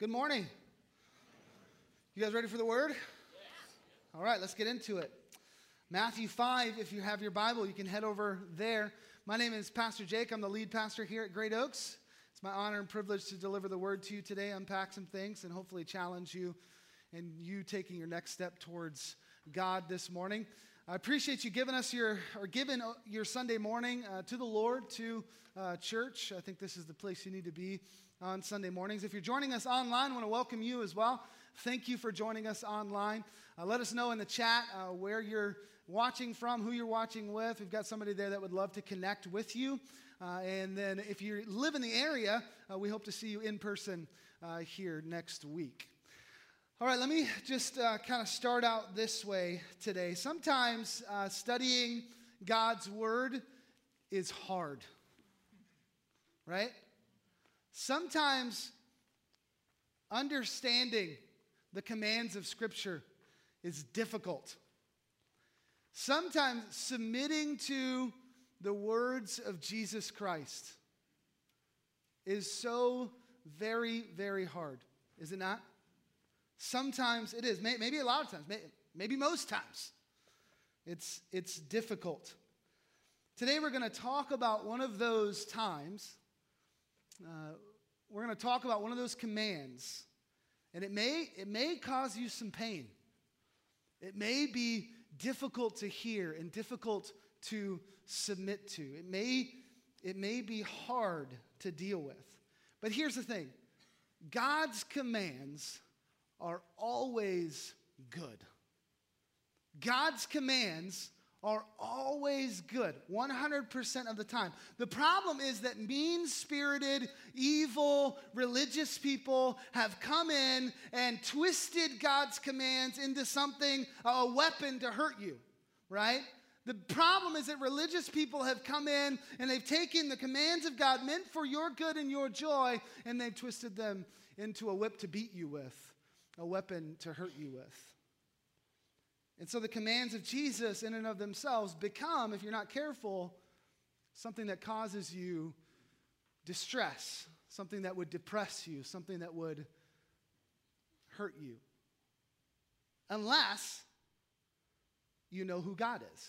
Good morning. You guys ready for the word? All right, let's get into it. Matthew 5, if you have your Bible, you can head over there. My name is Pastor Jake. I'm the lead pastor here at Great Oaks. It's my honor and privilege to deliver the word to you today, unpack some things, and hopefully challenge you and you taking your next step towards God this morning. I appreciate you giving us your, or giving your Sunday morning uh, to the Lord, to uh, church. I think this is the place you need to be on Sunday mornings. If you're joining us online, I want to welcome you as well. Thank you for joining us online. Uh, let us know in the chat uh, where you're watching from, who you're watching with. We've got somebody there that would love to connect with you. Uh, and then if you live in the area, uh, we hope to see you in person here next week. All right, let me just uh, kind of start out this way today. Sometimes uh, studying God's Word is hard, right? Sometimes understanding the commands of Scripture is difficult. Sometimes submitting to the words of Jesus Christ is so very, very hard, is it not? Sometimes it is. Maybe a lot of times. Maybe most times. It's, it's difficult. Today we're going to talk about one of those times. Uh, we're going to talk about one of those commands. And it may, it may cause you some pain. It may be difficult to hear and difficult to submit to. It may, it may be hard to deal with. But here's the thing God's commands are always good. God's commands are always good, 100% of the time. The problem is that mean spirited, evil, religious people have come in and twisted God's commands into something, a weapon to hurt you, right? The problem is that religious people have come in and they've taken the commands of God meant for your good and your joy and they've twisted them into a whip to beat you with a weapon to hurt you with. And so the commands of Jesus, in and of themselves, become, if you're not careful, something that causes you distress, something that would depress you, something that would hurt you. Unless you know who God is.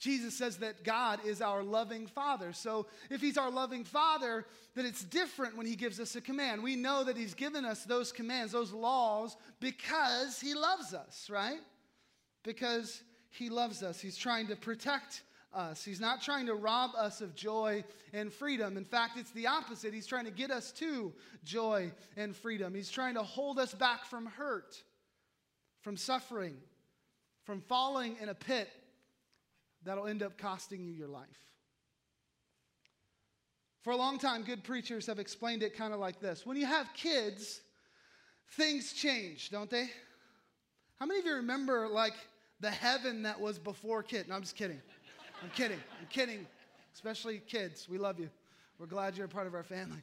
Jesus says that God is our loving Father. So if He's our loving Father, then it's different when He gives us a command. We know that He's given us those commands, those laws, because He loves us, right? Because He loves us. He's trying to protect us. He's not trying to rob us of joy and freedom. In fact, it's the opposite. He's trying to get us to joy and freedom. He's trying to hold us back from hurt, from suffering, from falling in a pit that'll end up costing you your life. For a long time, good preachers have explained it kind of like this When you have kids, things change, don't they? How many of you remember, like, the heaven that was before kid? No, I'm just kidding. I'm kidding. I'm kidding. Especially kids. We love you. We're glad you're a part of our family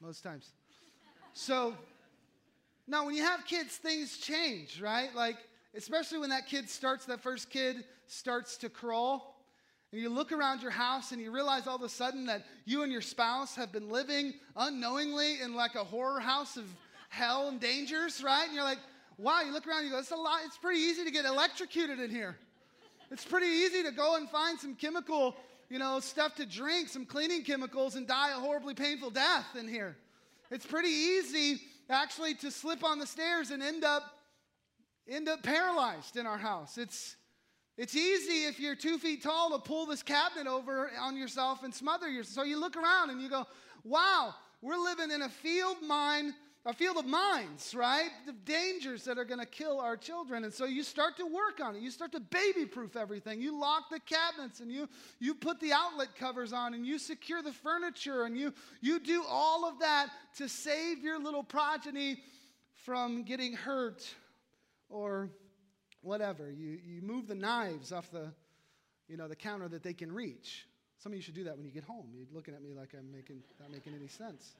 most times. So, now when you have kids, things change, right? Like, especially when that kid starts, that first kid starts to crawl. And you look around your house and you realize all of a sudden that you and your spouse have been living unknowingly in like a horror house of hell and dangers, right? And you're like, wow, you look around you go, it's a lot, it's pretty easy to get electrocuted in here. It's pretty easy to go and find some chemical, you know, stuff to drink, some cleaning chemicals, and die a horribly painful death in here. It's pretty easy actually to slip on the stairs and end up end up paralyzed in our house. It's, it's easy if you're two feet tall to pull this cabinet over on yourself and smother yourself. So you look around and you go, wow, we're living in a field mine, a field of mines, right? The dangers that are going to kill our children. And so you start to work on it. You start to baby proof everything. You lock the cabinets and you, you put the outlet covers on and you secure the furniture and you, you do all of that to save your little progeny from getting hurt or whatever. You, you move the knives off the, you know, the counter that they can reach. Some of you should do that when you get home. You're looking at me like I'm making, not making any sense.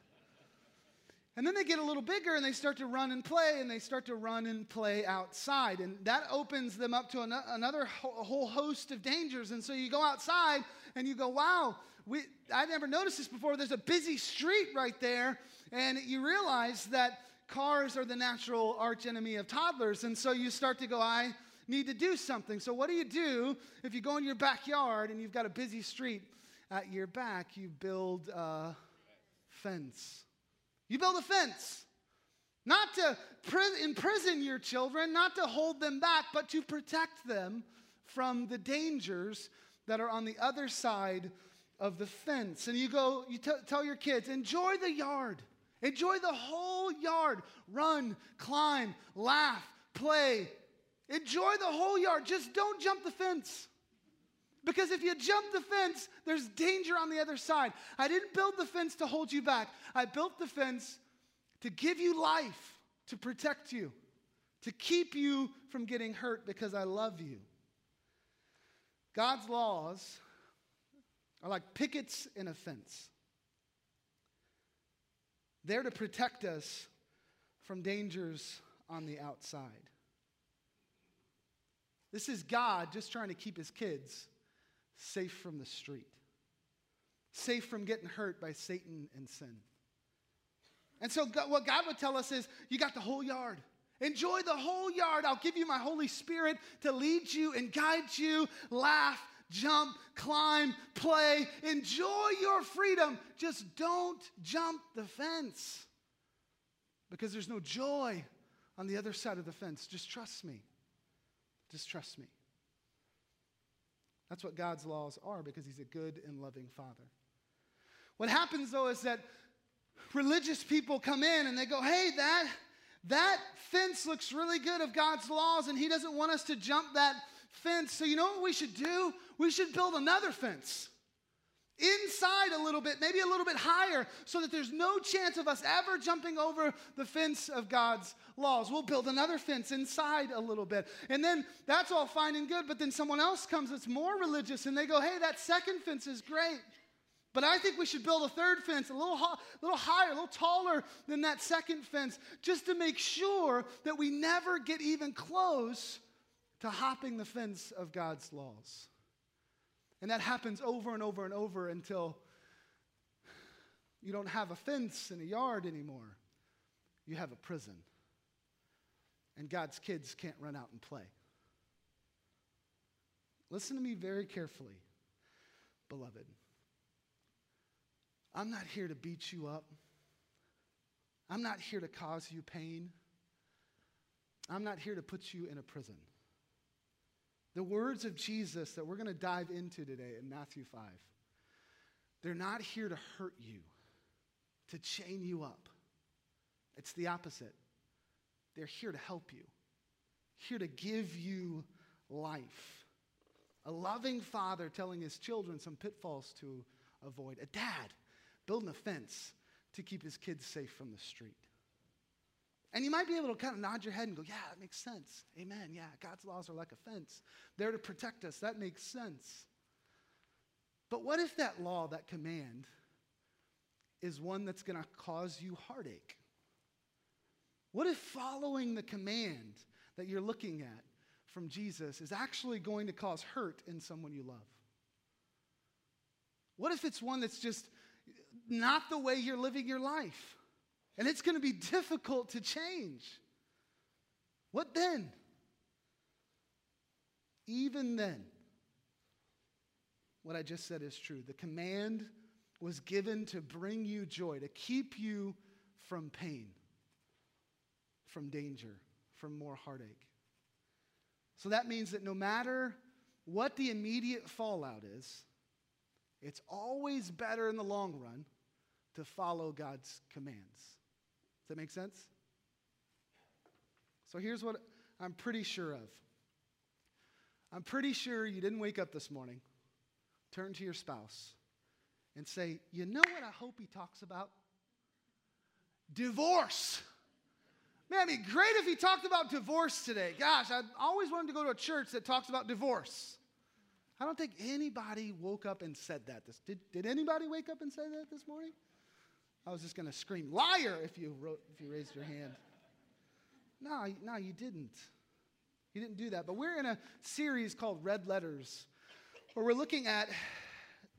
And then they get a little bigger and they start to run and play and they start to run and play outside. And that opens them up to an- another ho- whole host of dangers. And so you go outside and you go, wow, we, I never noticed this before. There's a busy street right there. and you realize that cars are the natural arch enemy of toddlers. And so you start to go, I need to do something. So, what do you do if you go in your backyard and you've got a busy street at your back? You build a fence. You build a fence. Not to imprison your children, not to hold them back, but to protect them from the dangers that are on the other side of the fence. And you go, you t- tell your kids, enjoy the yard. Enjoy the whole yard. Run, climb, laugh, play. Enjoy the whole yard. Just don't jump the fence. Because if you jump the fence, there's danger on the other side. I didn't build the fence to hold you back, I built the fence to give you life, to protect you, to keep you from getting hurt because I love you. God's laws are like pickets in a fence. They're to protect us from dangers on the outside. This is God just trying to keep his kids safe from the street, safe from getting hurt by Satan and sin. And so, God, what God would tell us is you got the whole yard. Enjoy the whole yard. I'll give you my Holy Spirit to lead you and guide you. Laugh, jump, climb, play. Enjoy your freedom. Just don't jump the fence because there's no joy on the other side of the fence. Just trust me. Just trust me. That's what God's laws are because He's a good and loving Father. What happens though is that religious people come in and they go, hey, that, that fence looks really good of God's laws, and He doesn't want us to jump that fence. So, you know what we should do? We should build another fence inside a little bit, maybe a little bit higher, so that there's no chance of us ever jumping over the fence of God's laws. We'll build another fence inside a little bit. And then that's all fine and good, but then someone else comes that's more religious and they go, hey, that second fence is great. But I think we should build a third fence, a little, ho- little higher, a little taller than that second fence, just to make sure that we never get even close to hopping the fence of God's laws. And that happens over and over and over until you don't have a fence in a yard anymore. You have a prison. And God's kids can't run out and play. Listen to me very carefully, beloved. I'm not here to beat you up. I'm not here to cause you pain. I'm not here to put you in a prison. The words of Jesus that we're going to dive into today in Matthew 5, they're not here to hurt you, to chain you up. It's the opposite. They're here to help you, here to give you life. A loving father telling his children some pitfalls to avoid. A dad building a fence to keep his kids safe from the street. And you might be able to kind of nod your head and go, yeah, that makes sense. Amen. Yeah, God's laws are like a fence. They're to protect us. That makes sense. But what if that law, that command, is one that's going to cause you heartache? What if following the command that you're looking at from Jesus is actually going to cause hurt in someone you love? What if it's one that's just not the way you're living your life. And it's going to be difficult to change. What then? Even then, what I just said is true. The command was given to bring you joy, to keep you from pain, from danger, from more heartache. So that means that no matter what the immediate fallout is, it's always better in the long run to follow God's commands. Does that make sense? So here's what I'm pretty sure of. I'm pretty sure you didn't wake up this morning, turn to your spouse, and say, You know what I hope he talks about? Divorce. Man, it'd be great if he talked about divorce today. Gosh, I always wanted to go to a church that talks about divorce. I don't think anybody woke up and said that. Did, did anybody wake up and say that this morning? I was just going to scream, liar, if you, wrote, if you raised your hand. No, no, you didn't. You didn't do that. But we're in a series called Red Letters, where we're looking at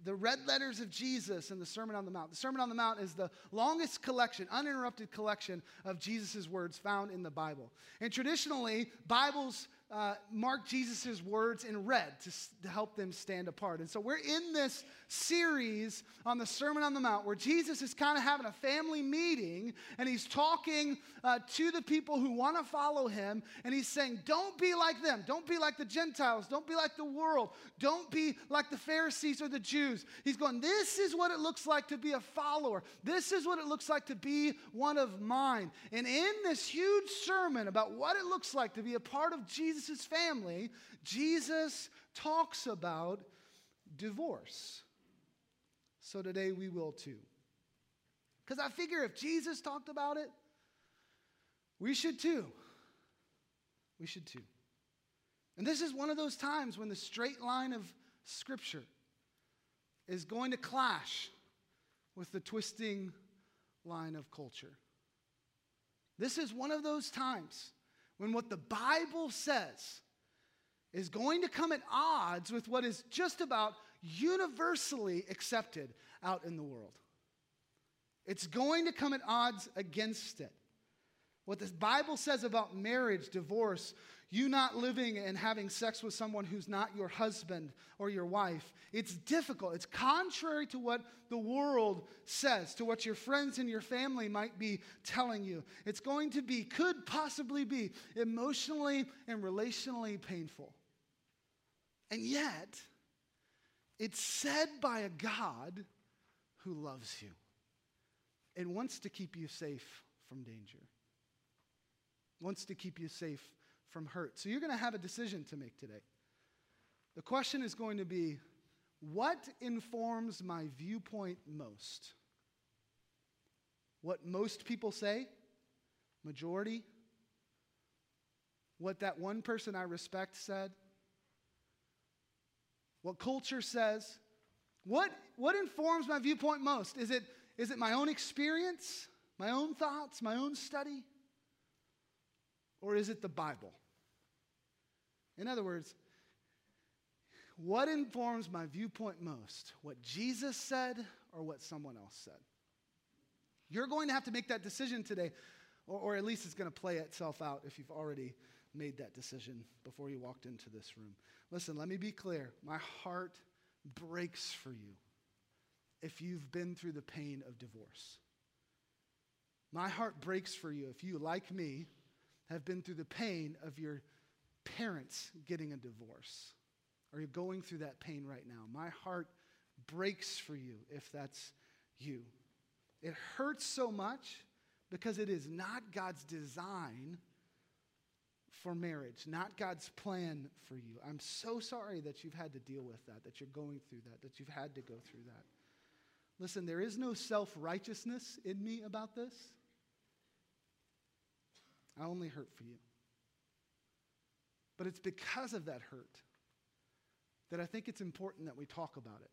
the red letters of Jesus and the Sermon on the Mount. The Sermon on the Mount is the longest collection, uninterrupted collection of Jesus' words found in the Bible. And traditionally, Bibles uh, mark Jesus' words in red to, to help them stand apart. And so we're in this series on the Sermon on the Mount where Jesus is kind of having a family meeting and he's talking uh, to the people who want to follow him. And he's saying, Don't be like them. Don't be like the Gentiles. Don't be like the world. Don't be like the Pharisees or the Jews. He's going, This is what it looks like to be a follower. This is what it looks like to be one of mine. And in this huge sermon about what it looks like to be a part of Jesus' family, Jesus talks about divorce. So today we will too. Because I figure if Jesus talked about it, we should too. We should too. And this is one of those times when the straight line of Scripture is going to clash with the twisting line of culture. This is one of those times when what the Bible says is going to come at odds with what is just about universally accepted out in the world. It's going to come at odds against it. What the Bible says about marriage, divorce, you not living and having sex with someone who's not your husband or your wife, it's difficult. It's contrary to what the world says, to what your friends and your family might be telling you. It's going to be, could possibly be, emotionally and relationally painful. And yet, it's said by a God who loves you and wants to keep you safe from danger, wants to keep you safe from hurt. So you're going to have a decision to make today. The question is going to be what informs my viewpoint most? What most people say? Majority? What that one person I respect said? What culture says. What, what informs my viewpoint most? Is it, is it my own experience, my own thoughts, my own study? Or is it the Bible? In other words, what informs my viewpoint most? What Jesus said or what someone else said? You're going to have to make that decision today, or, or at least it's going to play itself out if you've already made that decision before you walked into this room. Listen, let me be clear. My heart breaks for you if you've been through the pain of divorce. My heart breaks for you if you, like me, have been through the pain of your parents getting a divorce or you're going through that pain right now. My heart breaks for you if that's you. It hurts so much because it is not God's design for marriage, not God's plan for you. I'm so sorry that you've had to deal with that, that you're going through that, that you've had to go through that. Listen, there is no self righteousness in me about this. I only hurt for you. But it's because of that hurt that I think it's important that we talk about it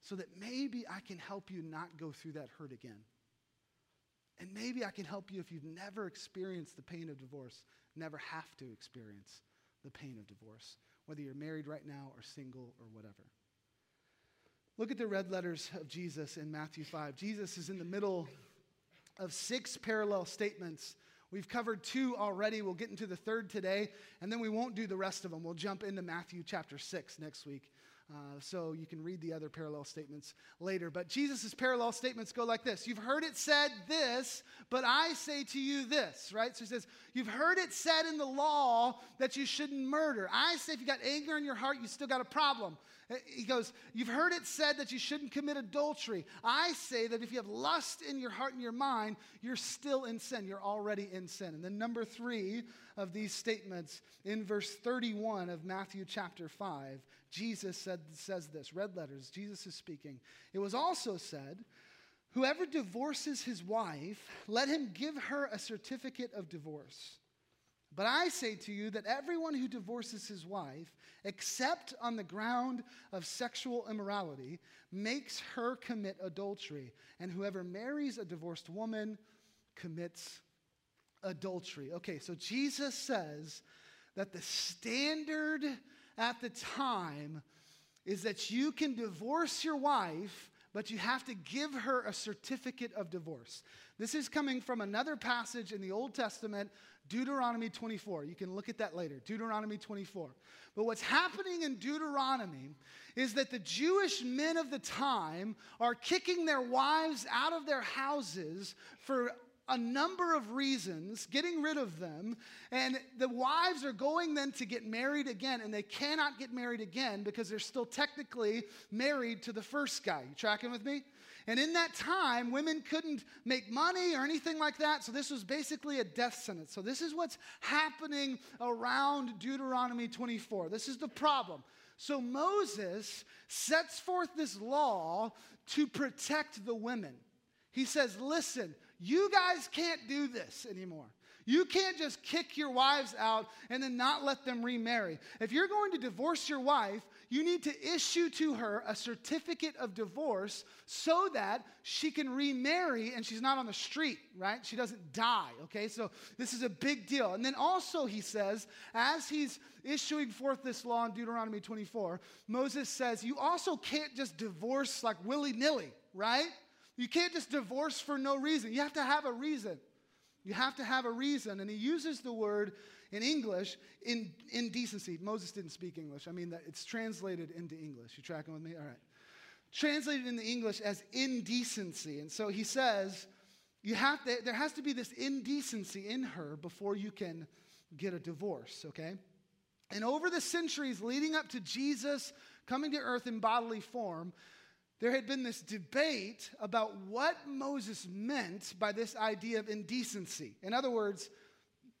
so that maybe I can help you not go through that hurt again. And maybe I can help you if you've never experienced the pain of divorce, never have to experience the pain of divorce, whether you're married right now or single or whatever. Look at the red letters of Jesus in Matthew 5. Jesus is in the middle of six parallel statements. We've covered two already. We'll get into the third today, and then we won't do the rest of them. We'll jump into Matthew chapter 6 next week. Uh, so you can read the other parallel statements later. But Jesus' parallel statements go like this You've heard it said this, but I say to you this, right? So he says, You've heard it said in the law that you shouldn't murder. I say if you got anger in your heart, you still got a problem. Uh, he goes, You've heard it said that you shouldn't commit adultery. I say that if you have lust in your heart and your mind, you're still in sin. You're already in sin. And then, number three of these statements in verse 31 of Matthew chapter 5, Jesus said, says this red letters, Jesus is speaking. It was also said, Whoever divorces his wife, let him give her a certificate of divorce. But I say to you that everyone who divorces his wife, except on the ground of sexual immorality, makes her commit adultery. And whoever marries a divorced woman commits adultery. Okay, so Jesus says that the standard at the time is that you can divorce your wife, but you have to give her a certificate of divorce. This is coming from another passage in the Old Testament, Deuteronomy 24. You can look at that later, Deuteronomy 24. But what's happening in Deuteronomy is that the Jewish men of the time are kicking their wives out of their houses for a number of reasons, getting rid of them, and the wives are going then to get married again, and they cannot get married again because they're still technically married to the first guy. You tracking with me? And in that time, women couldn't make money or anything like that, so this was basically a death sentence. So, this is what's happening around Deuteronomy 24. This is the problem. So, Moses sets forth this law to protect the women. He says, Listen, you guys can't do this anymore. You can't just kick your wives out and then not let them remarry. If you're going to divorce your wife, you need to issue to her a certificate of divorce so that she can remarry and she's not on the street, right? She doesn't die, okay? So this is a big deal. And then also, he says, as he's issuing forth this law in Deuteronomy 24, Moses says, you also can't just divorce like willy nilly, right? You can't just divorce for no reason. You have to have a reason. You have to have a reason. And he uses the word in English in indecency. Moses didn't speak English. I mean, that it's translated into English. You tracking with me? All right. Translated into English as indecency. And so he says, you have to, there has to be this indecency in her before you can get a divorce, okay? And over the centuries leading up to Jesus coming to earth in bodily form, there had been this debate about what Moses meant by this idea of indecency. In other words,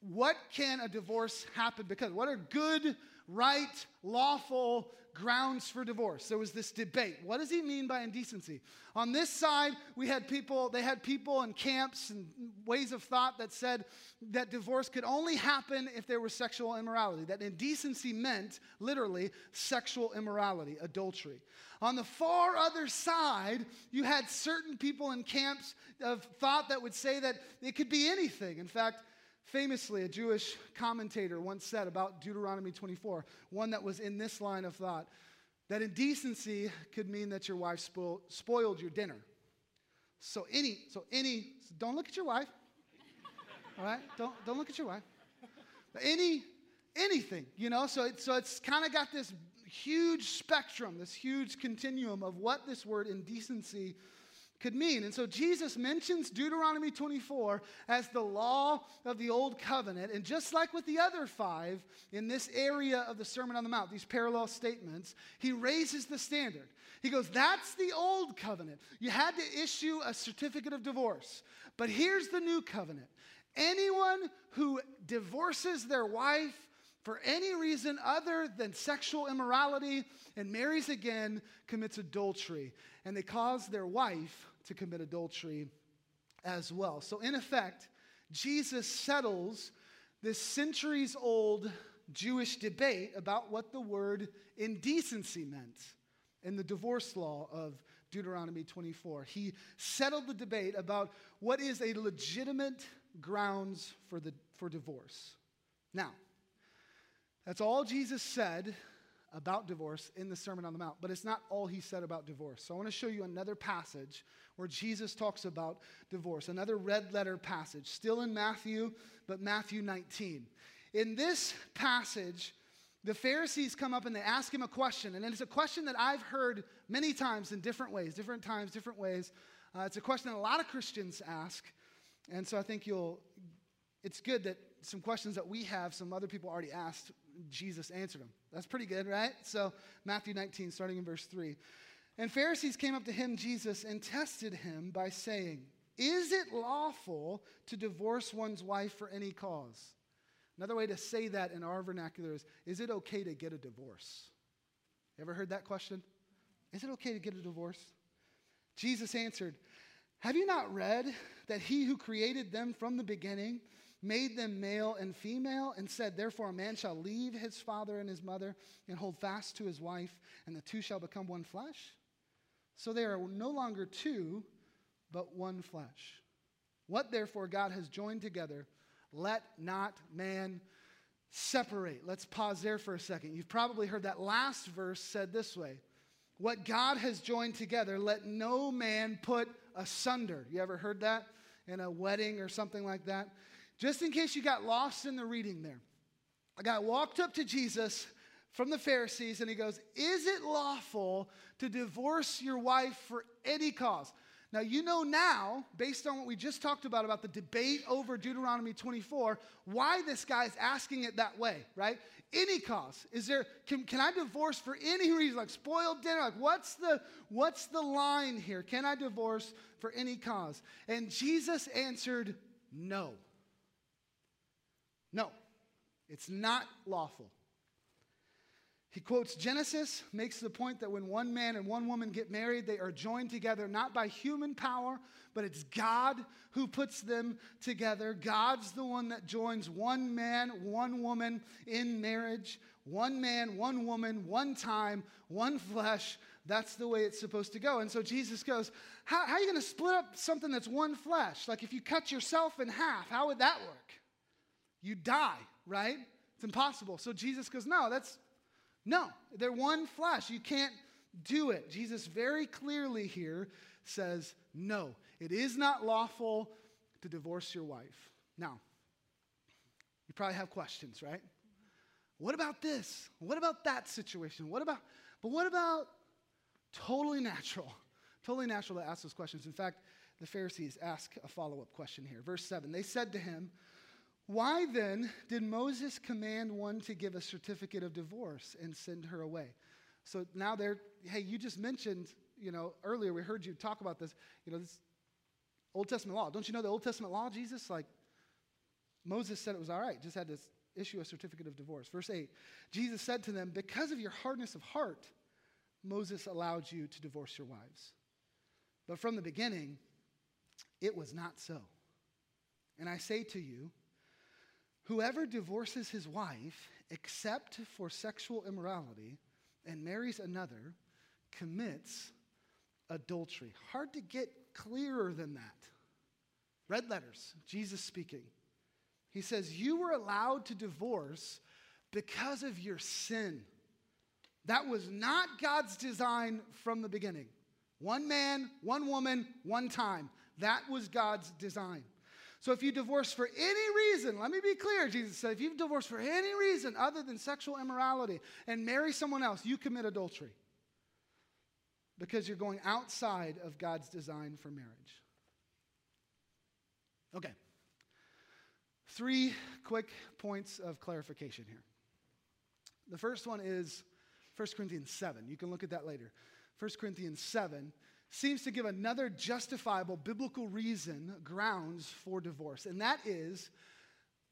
what can a divorce happen because? What are good, right, lawful grounds for divorce? There was this debate. What does he mean by indecency? On this side, we had people, they had people in camps and ways of thought that said that divorce could only happen if there was sexual immorality, that indecency meant literally sexual immorality, adultery. On the far other side, you had certain people in camps of thought that would say that it could be anything. In fact, Famously, a Jewish commentator once said about Deuteronomy 24, one that was in this line of thought, that indecency could mean that your wife spoil, spoiled your dinner. So any, so any, so don't look at your wife. All right? Don't, don't look at your wife. Any, anything, you know? So, it, so it's kind of got this huge spectrum, this huge continuum of what this word indecency could mean. And so Jesus mentions Deuteronomy 24 as the law of the old covenant. And just like with the other five in this area of the Sermon on the Mount, these parallel statements, he raises the standard. He goes, That's the old covenant. You had to issue a certificate of divorce. But here's the new covenant anyone who divorces their wife for any reason other than sexual immorality and marries again commits adultery. And they cause their wife to commit adultery as well. So, in effect, Jesus settles this centuries old Jewish debate about what the word indecency meant in the divorce law of Deuteronomy 24. He settled the debate about what is a legitimate grounds for, the, for divorce. Now, that's all Jesus said about divorce in the Sermon on the Mount, but it's not all he said about divorce. So I want to show you another passage where Jesus talks about divorce, another red letter passage, still in Matthew, but Matthew 19. In this passage, the Pharisees come up and they ask him a question, and it's a question that I've heard many times in different ways, different times, different ways. Uh, it's a question that a lot of Christians ask, and so I think you'll. It's good that some questions that we have, some other people already asked, Jesus answered them. That's pretty good, right? So, Matthew 19, starting in verse 3. And Pharisees came up to him, Jesus, and tested him by saying, Is it lawful to divorce one's wife for any cause? Another way to say that in our vernacular is, Is it okay to get a divorce? You Ever heard that question? Is it okay to get a divorce? Jesus answered, Have you not read that he who created them from the beginning made them male and female, and said, Therefore, a man shall leave his father and his mother and hold fast to his wife, and the two shall become one flesh? So they are no longer two, but one flesh. What therefore God has joined together, let not man separate. Let's pause there for a second. You've probably heard that last verse said this way What God has joined together, let no man put asunder. You ever heard that in a wedding or something like that? Just in case you got lost in the reading there. A guy walked up to Jesus from the Pharisees and he goes, Is it lawful to divorce your wife for any cause? Now, you know now, based on what we just talked about, about the debate over Deuteronomy 24, why this guy is asking it that way, right? Any cause. Is there, can, can I divorce for any reason? Like spoiled dinner? Like what's the, what's the line here? Can I divorce for any cause? And Jesus answered, no. No, it's not lawful. He quotes Genesis, makes the point that when one man and one woman get married, they are joined together not by human power, but it's God who puts them together. God's the one that joins one man, one woman in marriage. One man, one woman, one time, one flesh. That's the way it's supposed to go. And so Jesus goes, How, how are you going to split up something that's one flesh? Like if you cut yourself in half, how would that work? You die, right? It's impossible. So Jesus goes, No, that's no, they're one flesh. You can't do it. Jesus very clearly here says, no, it is not lawful to divorce your wife. Now, you probably have questions, right? What about this? What about that situation? What about, but what about totally natural? Totally natural to ask those questions. In fact, the Pharisees ask a follow up question here. Verse 7 They said to him, why then did Moses command one to give a certificate of divorce and send her away? So now they're, hey, you just mentioned, you know, earlier we heard you talk about this, you know, this Old Testament law. Don't you know the Old Testament law, Jesus? Like, Moses said it was all right, just had to issue a certificate of divorce. Verse 8 Jesus said to them, Because of your hardness of heart, Moses allowed you to divorce your wives. But from the beginning, it was not so. And I say to you, Whoever divorces his wife, except for sexual immorality, and marries another, commits adultery. Hard to get clearer than that. Red letters, Jesus speaking. He says, You were allowed to divorce because of your sin. That was not God's design from the beginning. One man, one woman, one time. That was God's design. So if you divorce for any reason, let me be clear, Jesus said, if you divorce for any reason other than sexual immorality and marry someone else, you commit adultery. Because you're going outside of God's design for marriage. Okay. Three quick points of clarification here. The first one is 1 Corinthians 7. You can look at that later. 1 Corinthians 7 seems to give another justifiable biblical reason, grounds for divorce, and that is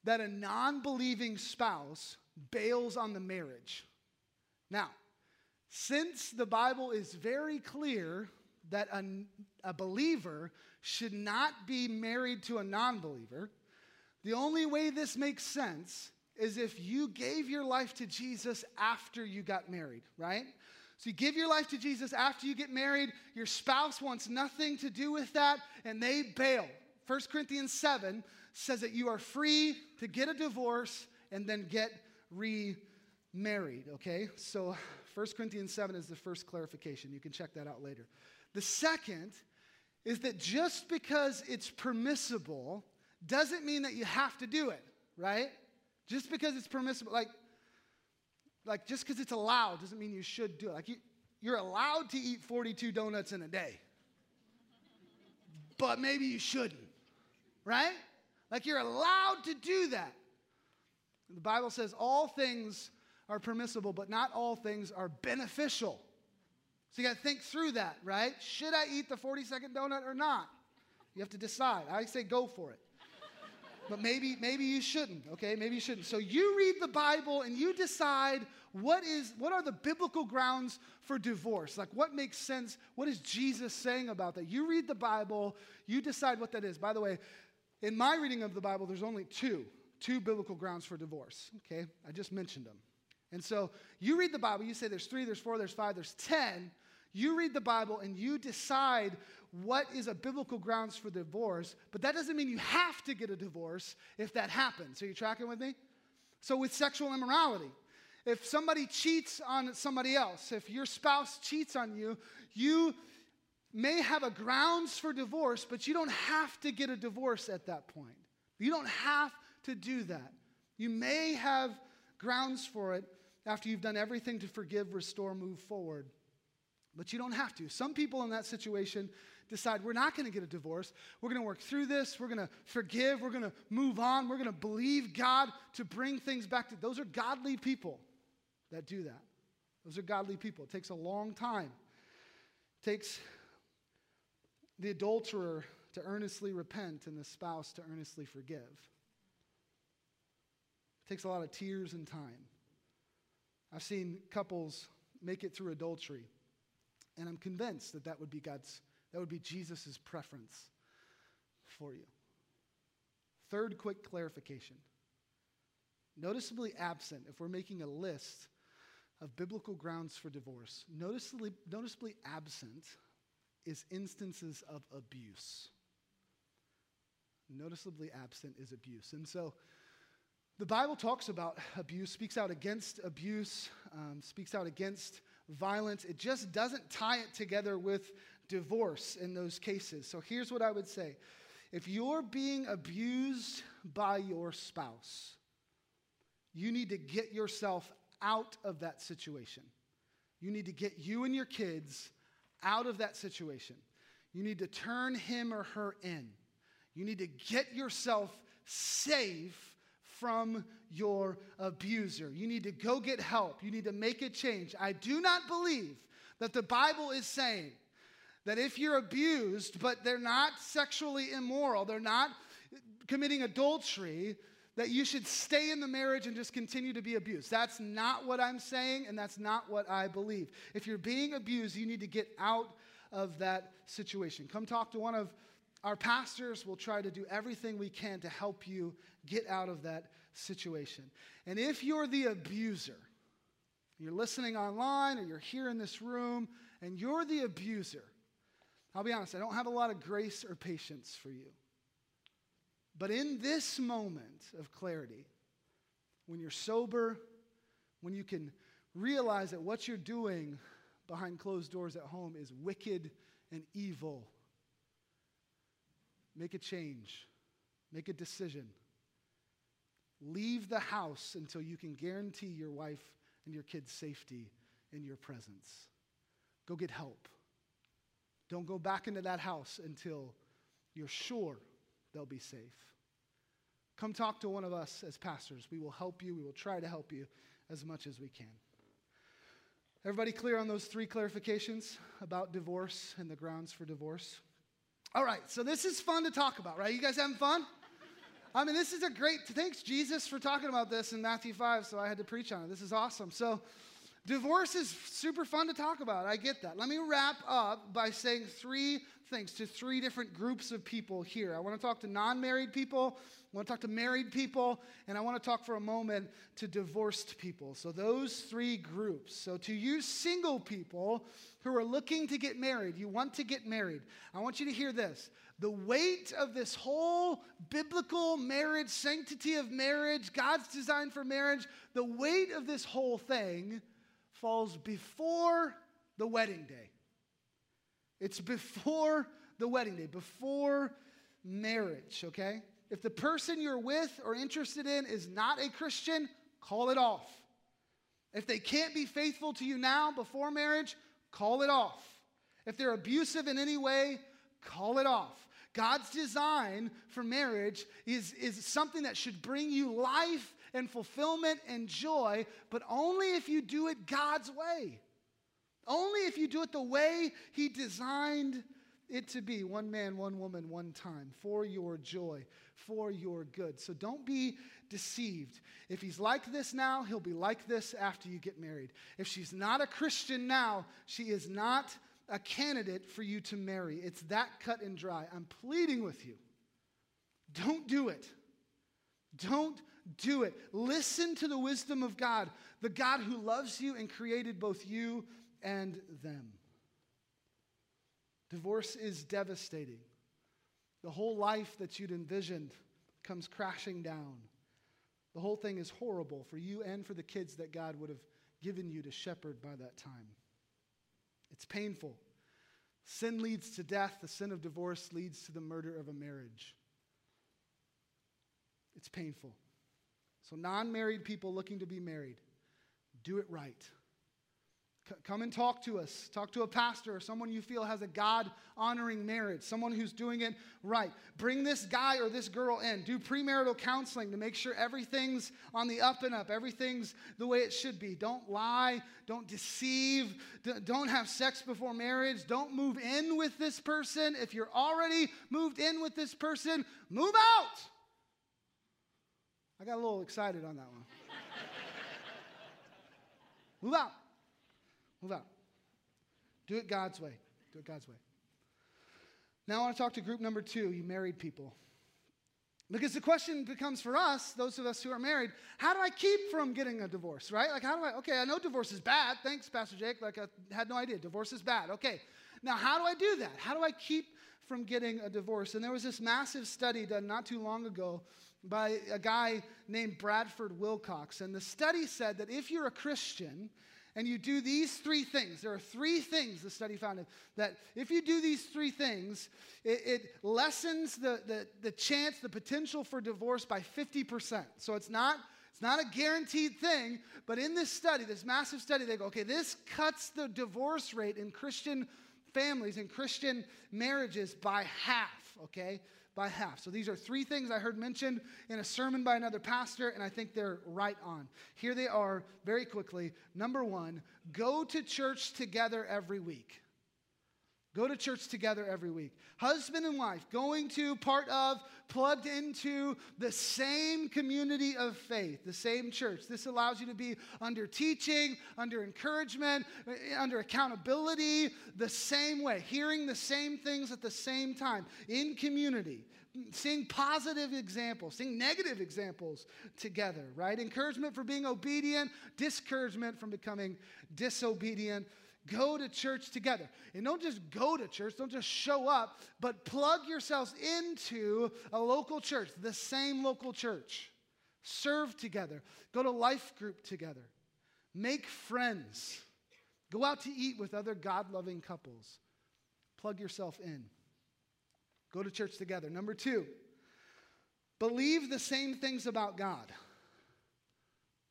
that a non believing spouse bails on the marriage. Now, since the Bible is very clear that a, a believer should not be married to a non believer, the only way this makes sense is if you gave your life to Jesus after you got married, right? So you give your life to Jesus after you get married. Your spouse wants nothing to do with that, and they bail. 1 Corinthians 7 says that you are free to get a divorce and then get remarried, okay? So 1 Corinthians 7 is the first clarification. You can check that out later. The second is that just because it's permissible doesn't mean that you have to do it, right? Just because it's permissible, like like just because it's allowed doesn't mean you should do it. Like you, you're allowed to eat 42 donuts in a day, but maybe you shouldn't, right? Like you're allowed to do that. The Bible says all things are permissible, but not all things are beneficial. So you got to think through that, right? Should I eat the 42nd donut or not? You have to decide. I say go for it but maybe maybe you shouldn't okay? Maybe you shouldn't. So you read the bible and you decide what is what are the biblical grounds for divorce? Like what makes sense? What is jesus saying about that? You read the bible you decide what that is. By the way in my reading of the bible there's only two two biblical grounds for divorce okay? I just mentioned them. And so you read the bible you say there's three there's four there's five there's ten you read the bible and you decide what is a biblical grounds for divorce, but that doesn't mean you have to get a divorce if that happens. Are you tracking with me? So, with sexual immorality, If somebody cheats on somebody else, if your spouse cheats on you, you may have a grounds for divorce, but you don't have to get a divorce at that point. You don't have to do that. You may have grounds for it after you've done everything to forgive, restore, move forward. But you don't have to. Some people in that situation decide we're not going to get a divorce. We're going to work through this. We're going to forgive. We're going to move on. We're going to believe God to bring things back to. Those are godly people that do that. Those are godly people. It takes a long time. It takes the adulterer to earnestly repent and the spouse to earnestly forgive. It takes a lot of tears and time. I've seen couples make it through adultery, and I'm convinced that that would be God's, that would be Jesus' preference for you. Third quick clarification. Noticeably absent, if we're making a list of biblical grounds for divorce, noticeably, noticeably absent is instances of abuse. Noticeably absent is abuse. And so the Bible talks about abuse, speaks out against abuse, um, speaks out against violence. It just doesn't tie it together with divorce in those cases. So here's what I would say if you're being abused by your spouse, you need to get yourself out of that situation. You need to get you and your kids out of that situation. You need to turn him or her in. You need to get yourself safe from your abuser. You need to go get help. You need to make a change. I do not believe that the Bible is saying that if you're abused, but they're not sexually immoral, they're not committing adultery, that you should stay in the marriage and just continue to be abused. That's not what I'm saying, and that's not what I believe. If you're being abused, you need to get out of that situation. Come talk to one of our pastors. We'll try to do everything we can to help you get out of that situation. And if you're the abuser, you're listening online or you're here in this room, and you're the abuser, I'll be honest, I don't have a lot of grace or patience for you. But in this moment of clarity, when you're sober, when you can realize that what you're doing behind closed doors at home is wicked and evil, make a change, make a decision. Leave the house until you can guarantee your wife and your kids' safety in your presence. Go get help. Don't go back into that house until you're sure they'll be safe. Come talk to one of us as pastors. We will help you. We will try to help you as much as we can. Everybody clear on those three clarifications about divorce and the grounds for divorce? All right, so this is fun to talk about, right? You guys having fun? I mean, this is a great, thanks Jesus for talking about this in Matthew 5, so I had to preach on it. This is awesome. So, divorce is super fun to talk about. I get that. Let me wrap up by saying three things to three different groups of people here. I want to talk to non married people, I want to talk to married people, and I want to talk for a moment to divorced people. So, those three groups. So, to you single people who are looking to get married, you want to get married, I want you to hear this. The weight of this whole biblical marriage, sanctity of marriage, God's design for marriage, the weight of this whole thing falls before the wedding day. It's before the wedding day, before marriage, okay? If the person you're with or interested in is not a Christian, call it off. If they can't be faithful to you now before marriage, call it off. If they're abusive in any way, call it off. God's design for marriage is, is something that should bring you life and fulfillment and joy, but only if you do it God's way. If you do it the way He designed it to be one man, one woman, one time for your joy, for your good. So don't be deceived. If he's like this now, he'll be like this after you get married. If she's not a Christian now, she is not a candidate for you to marry. It's that cut and dry. I'm pleading with you. Don't do it. Don't do it. Listen to the wisdom of God, the God who loves you and created both you and them. Divorce is devastating. The whole life that you'd envisioned comes crashing down. The whole thing is horrible for you and for the kids that God would have given you to shepherd by that time. It's painful. Sin leads to death, the sin of divorce leads to the murder of a marriage. It's painful. So, non married people looking to be married, do it right. C- come and talk to us. Talk to a pastor or someone you feel has a God honoring marriage, someone who's doing it right. Bring this guy or this girl in. Do premarital counseling to make sure everything's on the up and up, everything's the way it should be. Don't lie, don't deceive, d- don't have sex before marriage, don't move in with this person. If you're already moved in with this person, move out. I got a little excited on that one. move out. Move out. Do it God's way. Do it God's way. Now I want to talk to group number two, you married people. Because the question becomes for us, those of us who are married, how do I keep from getting a divorce, right? Like, how do I, okay, I know divorce is bad. Thanks, Pastor Jake. Like, I had no idea. Divorce is bad. Okay. Now, how do I do that? How do I keep from getting a divorce? And there was this massive study done not too long ago by a guy named Bradford Wilcox. And the study said that if you're a Christian, and you do these three things, there are three things the study found that if you do these three things, it, it lessens the, the, the chance, the potential for divorce by 50%. So it's not, it's not a guaranteed thing, but in this study, this massive study, they go, okay, this cuts the divorce rate in Christian families and Christian marriages by half, okay? By half. So these are three things I heard mentioned in a sermon by another pastor, and I think they're right on. Here they are very quickly. Number one, go to church together every week. Go to church together every week. Husband and wife going to, part of, plugged into the same community of faith, the same church. This allows you to be under teaching, under encouragement, under accountability, the same way, hearing the same things at the same time in community. Seeing positive examples, seeing negative examples together, right? Encouragement for being obedient, discouragement from becoming disobedient Go to church together. And don't just go to church, don't just show up, but plug yourselves into a local church, the same local church. Serve together. Go to life group together. Make friends. Go out to eat with other God loving couples. Plug yourself in. Go to church together. Number two, believe the same things about God.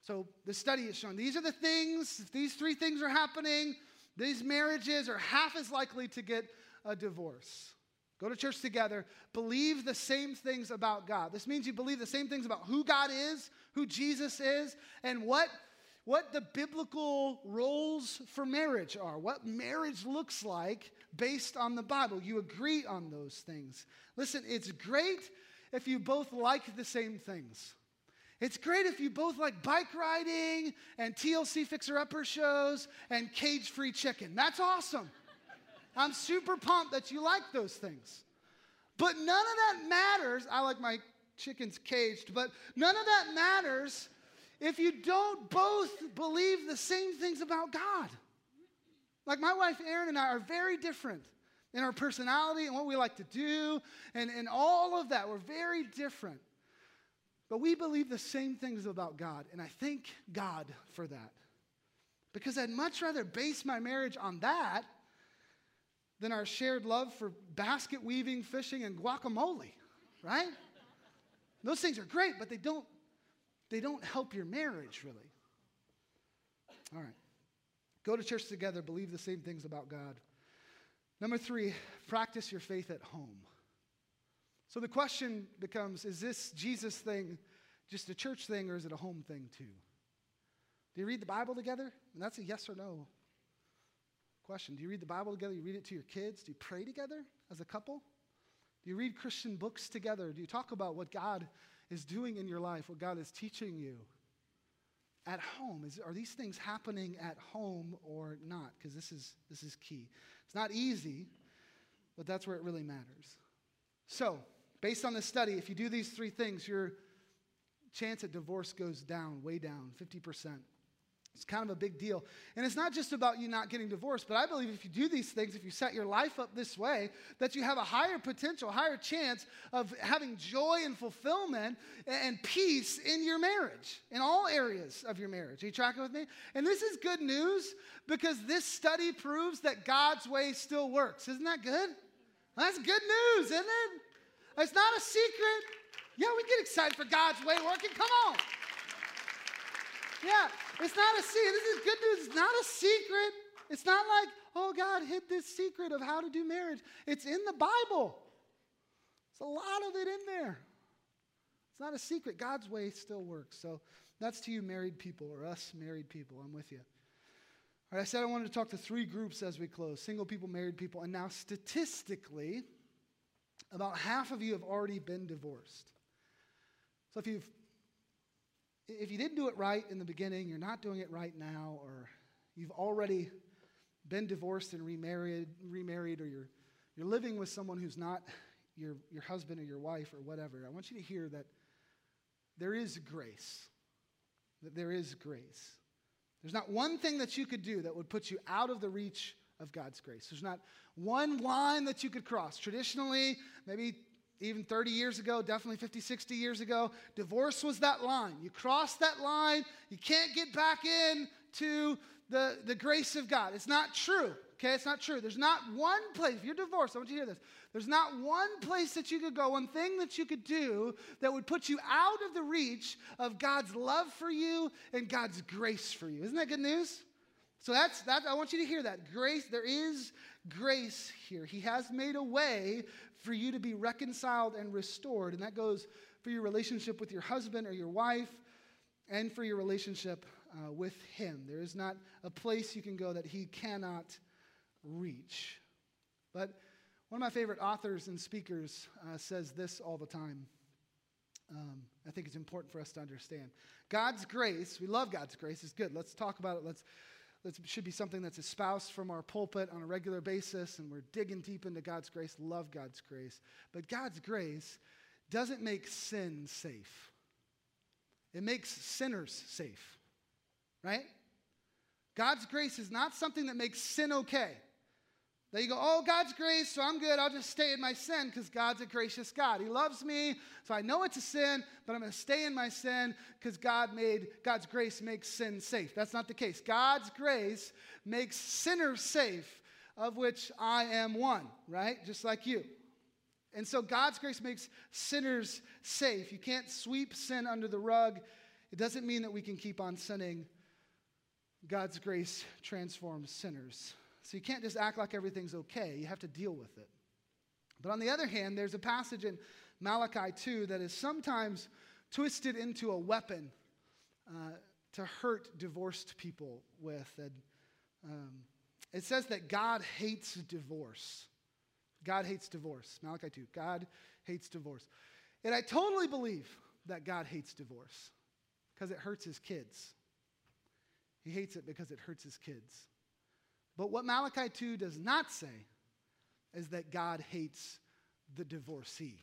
So the study is showing these are the things, if these three things are happening, these marriages are half as likely to get a divorce. Go to church together, believe the same things about God. This means you believe the same things about who God is, who Jesus is, and what, what the biblical roles for marriage are, what marriage looks like based on the Bible. You agree on those things. Listen, it's great if you both like the same things. It's great if you both like bike riding and TLC fixer upper shows and cage free chicken. That's awesome. I'm super pumped that you like those things. But none of that matters. I like my chickens caged, but none of that matters if you don't both believe the same things about God. Like my wife Erin and I are very different in our personality and what we like to do and, and all of that. We're very different. But we believe the same things about God, and I thank God for that. Because I'd much rather base my marriage on that than our shared love for basket weaving, fishing, and guacamole, right? Those things are great, but they don't, they don't help your marriage, really. All right. Go to church together, believe the same things about God. Number three, practice your faith at home. So the question becomes is this Jesus thing just a church thing or is it a home thing too? Do you read the Bible together? And that's a yes or no question. Do you read the Bible together? Do you read it to your kids? Do you pray together as a couple? Do you read Christian books together? Do you talk about what God is doing in your life, what God is teaching you? At home, is, are these things happening at home or not? Because this is, this is key. It's not easy, but that's where it really matters. So, Based on this study, if you do these three things, your chance at divorce goes down, way down, 50%. It's kind of a big deal. And it's not just about you not getting divorced, but I believe if you do these things, if you set your life up this way, that you have a higher potential, higher chance of having joy and fulfillment and peace in your marriage, in all areas of your marriage. Are you tracking with me? And this is good news because this study proves that God's way still works. Isn't that good? That's good news, isn't it? It's not a secret. Yeah, we get excited for God's way working. Come on. Yeah, it's not a secret. This is good news. It's not a secret. It's not like, oh, God hid this secret of how to do marriage. It's in the Bible. There's a lot of it in there. It's not a secret. God's way still works. So that's to you, married people, or us married people. I'm with you. All right, I said I wanted to talk to three groups as we close single people, married people. And now, statistically, about half of you have already been divorced. So if you've if you didn't do it right in the beginning, you're not doing it right now, or you've already been divorced and remarried, remarried or you're, you're living with someone who's not your, your husband or your wife or whatever, I want you to hear that there is grace. That there is grace. There's not one thing that you could do that would put you out of the reach of God's grace. There's not one line that you could cross. Traditionally, maybe even 30 years ago, definitely 50, 60 years ago, divorce was that line. You cross that line, you can't get back in to the, the grace of God. It's not true. Okay, it's not true. There's not one place, if you're divorced, I want you to hear this. There's not one place that you could go, one thing that you could do that would put you out of the reach of God's love for you and God's grace for you. Isn't that good news? So that's that. I want you to hear that. Grace, there is grace here. He has made a way for you to be reconciled and restored. And that goes for your relationship with your husband or your wife and for your relationship uh, with Him. There is not a place you can go that He cannot reach. But one of my favorite authors and speakers uh, says this all the time. Um, I think it's important for us to understand. God's grace, we love God's grace, is good. Let's talk about it. Let's that should be something that's espoused from our pulpit on a regular basis, and we're digging deep into God's grace, love God's grace. But God's grace doesn't make sin safe, it makes sinners safe, right? God's grace is not something that makes sin okay. That you go, oh, God's grace, so I'm good. I'll just stay in my sin because God's a gracious God. He loves me, so I know it's a sin, but I'm going to stay in my sin because God made God's grace makes sin safe. That's not the case. God's grace makes sinners safe, of which I am one, right? Just like you. And so God's grace makes sinners safe. You can't sweep sin under the rug. It doesn't mean that we can keep on sinning. God's grace transforms sinners. So you can't just act like everything's okay. You have to deal with it. But on the other hand, there's a passage in Malachi 2 that is sometimes twisted into a weapon uh, to hurt divorced people with. And um, it says that God hates divorce. God hates divorce. Malachi 2. God hates divorce. And I totally believe that God hates divorce because it hurts his kids. He hates it because it hurts his kids. But what Malachi 2 does not say is that God hates the divorcee.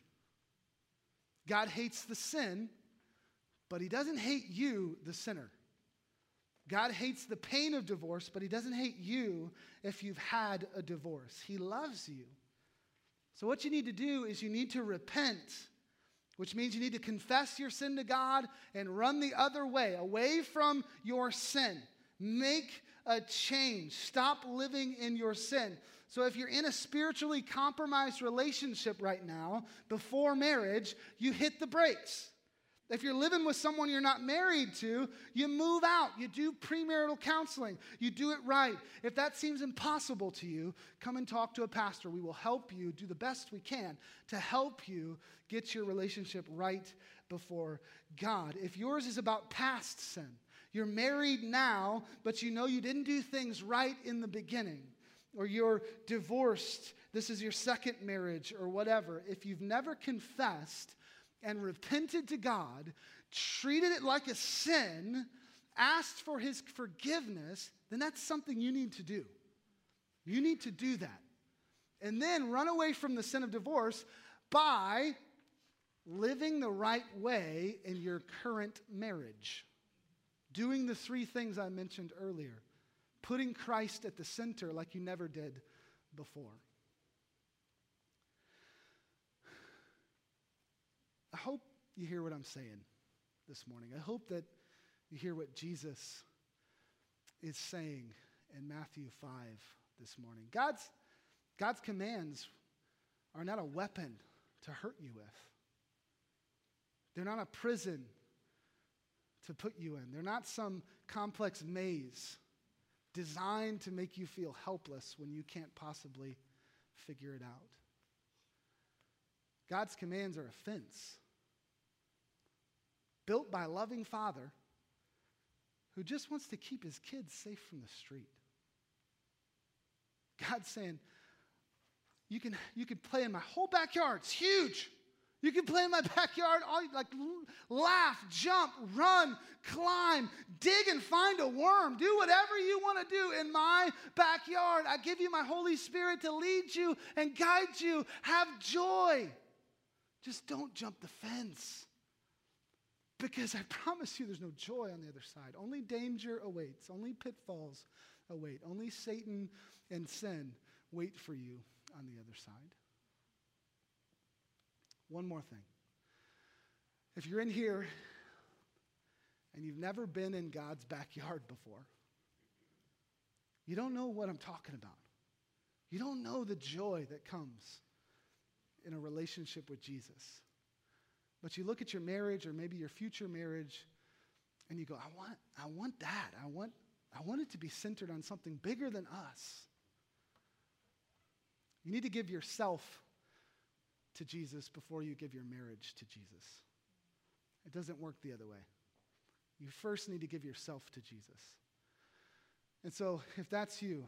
God hates the sin, but he doesn't hate you, the sinner. God hates the pain of divorce, but he doesn't hate you if you've had a divorce. He loves you. So, what you need to do is you need to repent, which means you need to confess your sin to God and run the other way, away from your sin. Make a change. Stop living in your sin. So, if you're in a spiritually compromised relationship right now, before marriage, you hit the brakes. If you're living with someone you're not married to, you move out. You do premarital counseling. You do it right. If that seems impossible to you, come and talk to a pastor. We will help you do the best we can to help you get your relationship right before God. If yours is about past sin, you're married now, but you know you didn't do things right in the beginning. Or you're divorced, this is your second marriage, or whatever. If you've never confessed and repented to God, treated it like a sin, asked for his forgiveness, then that's something you need to do. You need to do that. And then run away from the sin of divorce by living the right way in your current marriage. Doing the three things I mentioned earlier, putting Christ at the center like you never did before. I hope you hear what I'm saying this morning. I hope that you hear what Jesus is saying in Matthew 5 this morning. God's, God's commands are not a weapon to hurt you with, they're not a prison to put you in, they're not some complex maze designed to make you feel helpless when you can't possibly figure it out. God's commands are a fence built by a loving father who just wants to keep his kids safe from the street. God's saying, you can, you can play in my whole backyard. It's huge. You can play in my backyard, all you, like laugh, jump, run, climb, dig and find a worm. Do whatever you want to do in my backyard. I give you my Holy Spirit to lead you and guide you. Have joy. Just don't jump the fence. Because I promise you there's no joy on the other side. Only danger awaits, only pitfalls await, only Satan and sin wait for you on the other side. One more thing. If you're in here and you've never been in God's backyard before, you don't know what I'm talking about. You don't know the joy that comes in a relationship with Jesus. But you look at your marriage or maybe your future marriage and you go, I want, I want that. I want, I want it to be centered on something bigger than us. You need to give yourself to Jesus before you give your marriage to Jesus. It doesn't work the other way. You first need to give yourself to Jesus. And so, if that's you,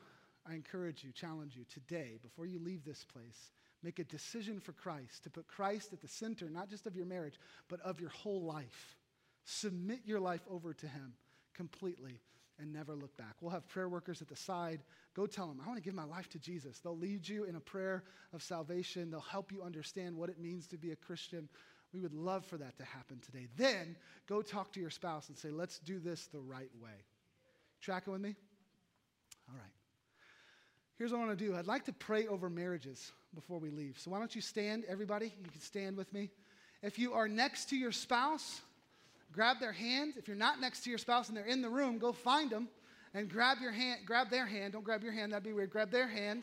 I encourage you, challenge you today, before you leave this place, make a decision for Christ, to put Christ at the center, not just of your marriage, but of your whole life. Submit your life over to Him completely and never look back. We'll have prayer workers at the side. Go tell them, I want to give my life to Jesus. They'll lead you in a prayer of salvation, they'll help you understand what it means to be a Christian. We would love for that to happen today. Then go talk to your spouse and say, let's do this the right way. Tracking with me? All right. Here's what I want to do I'd like to pray over marriages before we leave. So why don't you stand, everybody? You can stand with me. If you are next to your spouse, grab their hand. If you're not next to your spouse and they're in the room, go find them and grab your hand, grab their hand. Don't grab your hand, that'd be weird. Grab their hand.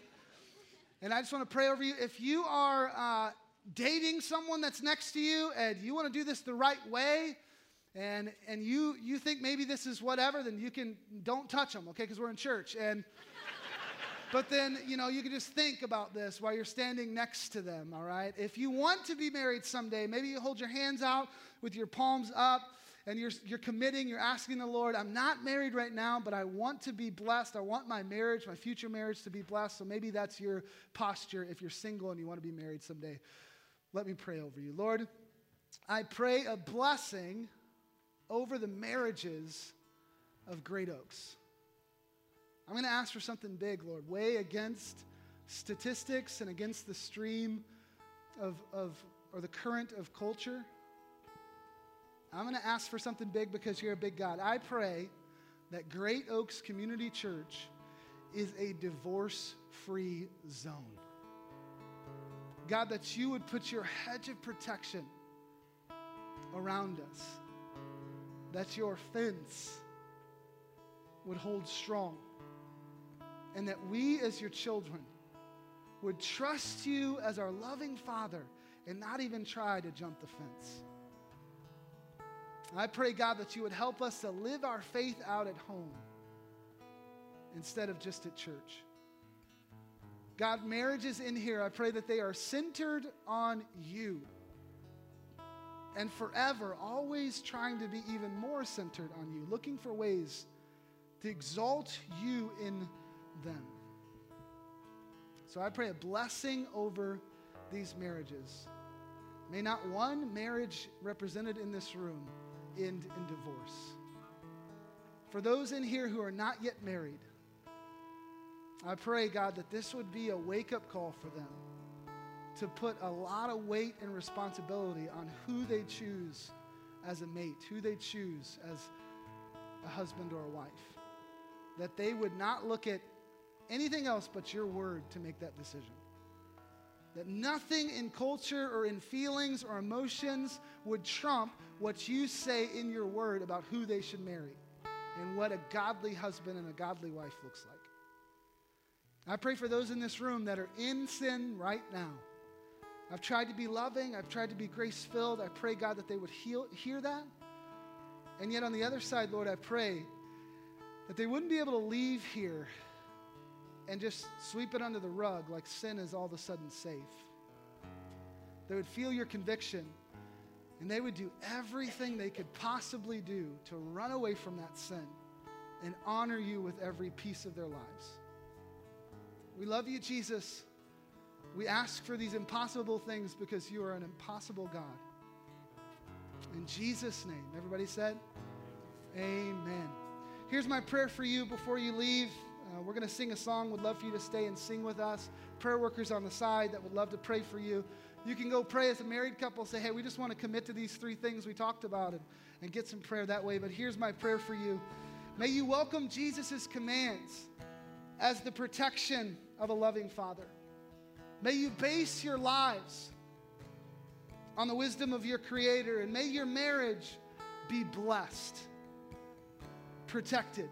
And I just want to pray over you. If you are uh, dating someone that's next to you and you want to do this the right way, and and you you think maybe this is whatever, then you can don't touch them, okay? Because we're in church. And but then you know you can just think about this while you're standing next to them. All right. If you want to be married someday, maybe you hold your hands out with your palms up and you're, you're committing, you're asking the Lord, I'm not married right now, but I want to be blessed. I want my marriage, my future marriage to be blessed. So maybe that's your posture if you're single and you want to be married someday. Let me pray over you. Lord, I pray a blessing over the marriages of Great Oaks. I'm going to ask for something big, Lord, way against statistics and against the stream of, of or the current of culture. I'm going to ask for something big because you're a big God. I pray that Great Oaks Community Church is a divorce free zone. God, that you would put your hedge of protection around us, that your fence would hold strong, and that we as your children would trust you as our loving Father and not even try to jump the fence. I pray, God, that you would help us to live our faith out at home instead of just at church. God, marriages in here, I pray that they are centered on you and forever, always trying to be even more centered on you, looking for ways to exalt you in them. So I pray a blessing over these marriages. May not one marriage represented in this room end in divorce. For those in here who are not yet married, I pray, God, that this would be a wake up call for them to put a lot of weight and responsibility on who they choose as a mate, who they choose as a husband or a wife. That they would not look at anything else but your word to make that decision. That nothing in culture or in feelings or emotions would trump what you say in your word about who they should marry and what a godly husband and a godly wife looks like. I pray for those in this room that are in sin right now. I've tried to be loving, I've tried to be grace filled. I pray, God, that they would heal, hear that. And yet, on the other side, Lord, I pray that they wouldn't be able to leave here and just sweep it under the rug like sin is all of a sudden safe. They would feel your conviction and they would do everything they could possibly do to run away from that sin and honor you with every piece of their lives. We love you, Jesus. We ask for these impossible things because you are an impossible God. In Jesus' name, everybody said, Amen. Here's my prayer for you before you leave. Uh, we're going to sing a song. Would love for you to stay and sing with us. Prayer workers on the side that would love to pray for you. You can go pray as a married couple. Say, hey, we just want to commit to these three things we talked about and, and get some prayer that way. But here's my prayer for you. May you welcome Jesus' commands as the protection of a loving Father. May you base your lives on the wisdom of your Creator, and may your marriage be blessed, protected,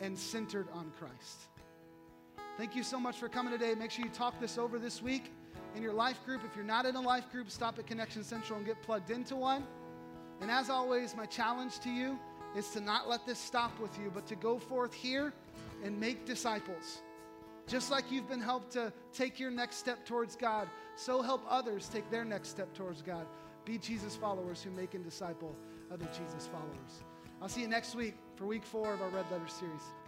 and centered on Christ. Thank you so much for coming today. Make sure you talk this over this week in your life group. If you're not in a life group, stop at Connection Central and get plugged into one. And as always, my challenge to you is to not let this stop with you, but to go forth here and make disciples. Just like you've been helped to take your next step towards God, so help others take their next step towards God. Be Jesus followers who make and disciple other Jesus followers. I'll see you next week for week four of our Red Letter series.